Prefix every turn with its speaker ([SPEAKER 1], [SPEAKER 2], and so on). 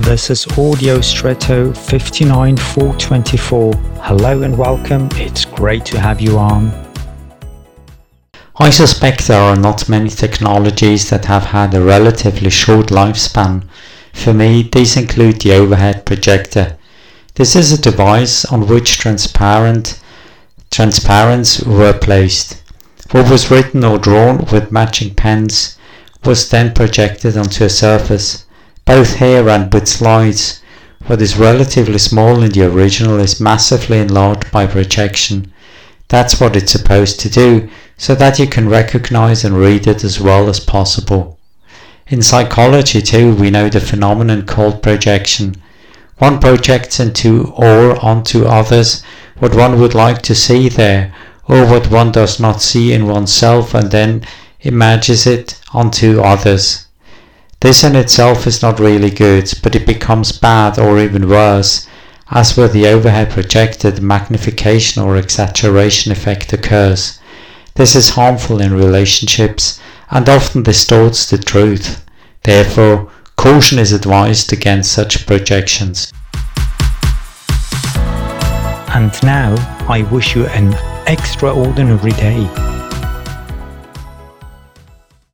[SPEAKER 1] This is Audio Stretto 59424. Hello and welcome. It's great to have you on.
[SPEAKER 2] I suspect there are not many technologies that have had a relatively short lifespan. For me, these include the overhead projector. This is a device on which transparent transparents were placed. What was written or drawn with matching pens was then projected onto a surface, both here and with slides. What is relatively small in the original is massively enlarged by projection. That's what it's supposed to do, so that you can recognize and read it as well as possible. In psychology too, we know the phenomenon called projection. One projects into or onto others what one would like to see there, or what one does not see in oneself and then imagines it onto others. This in itself is not really good, but it becomes bad or even worse, as with the overhead projector the magnification or exaggeration effect occurs. This is harmful in relationships and often distorts the truth. Therefore, caution is advised against such projections.
[SPEAKER 1] And now I wish you an extraordinary day.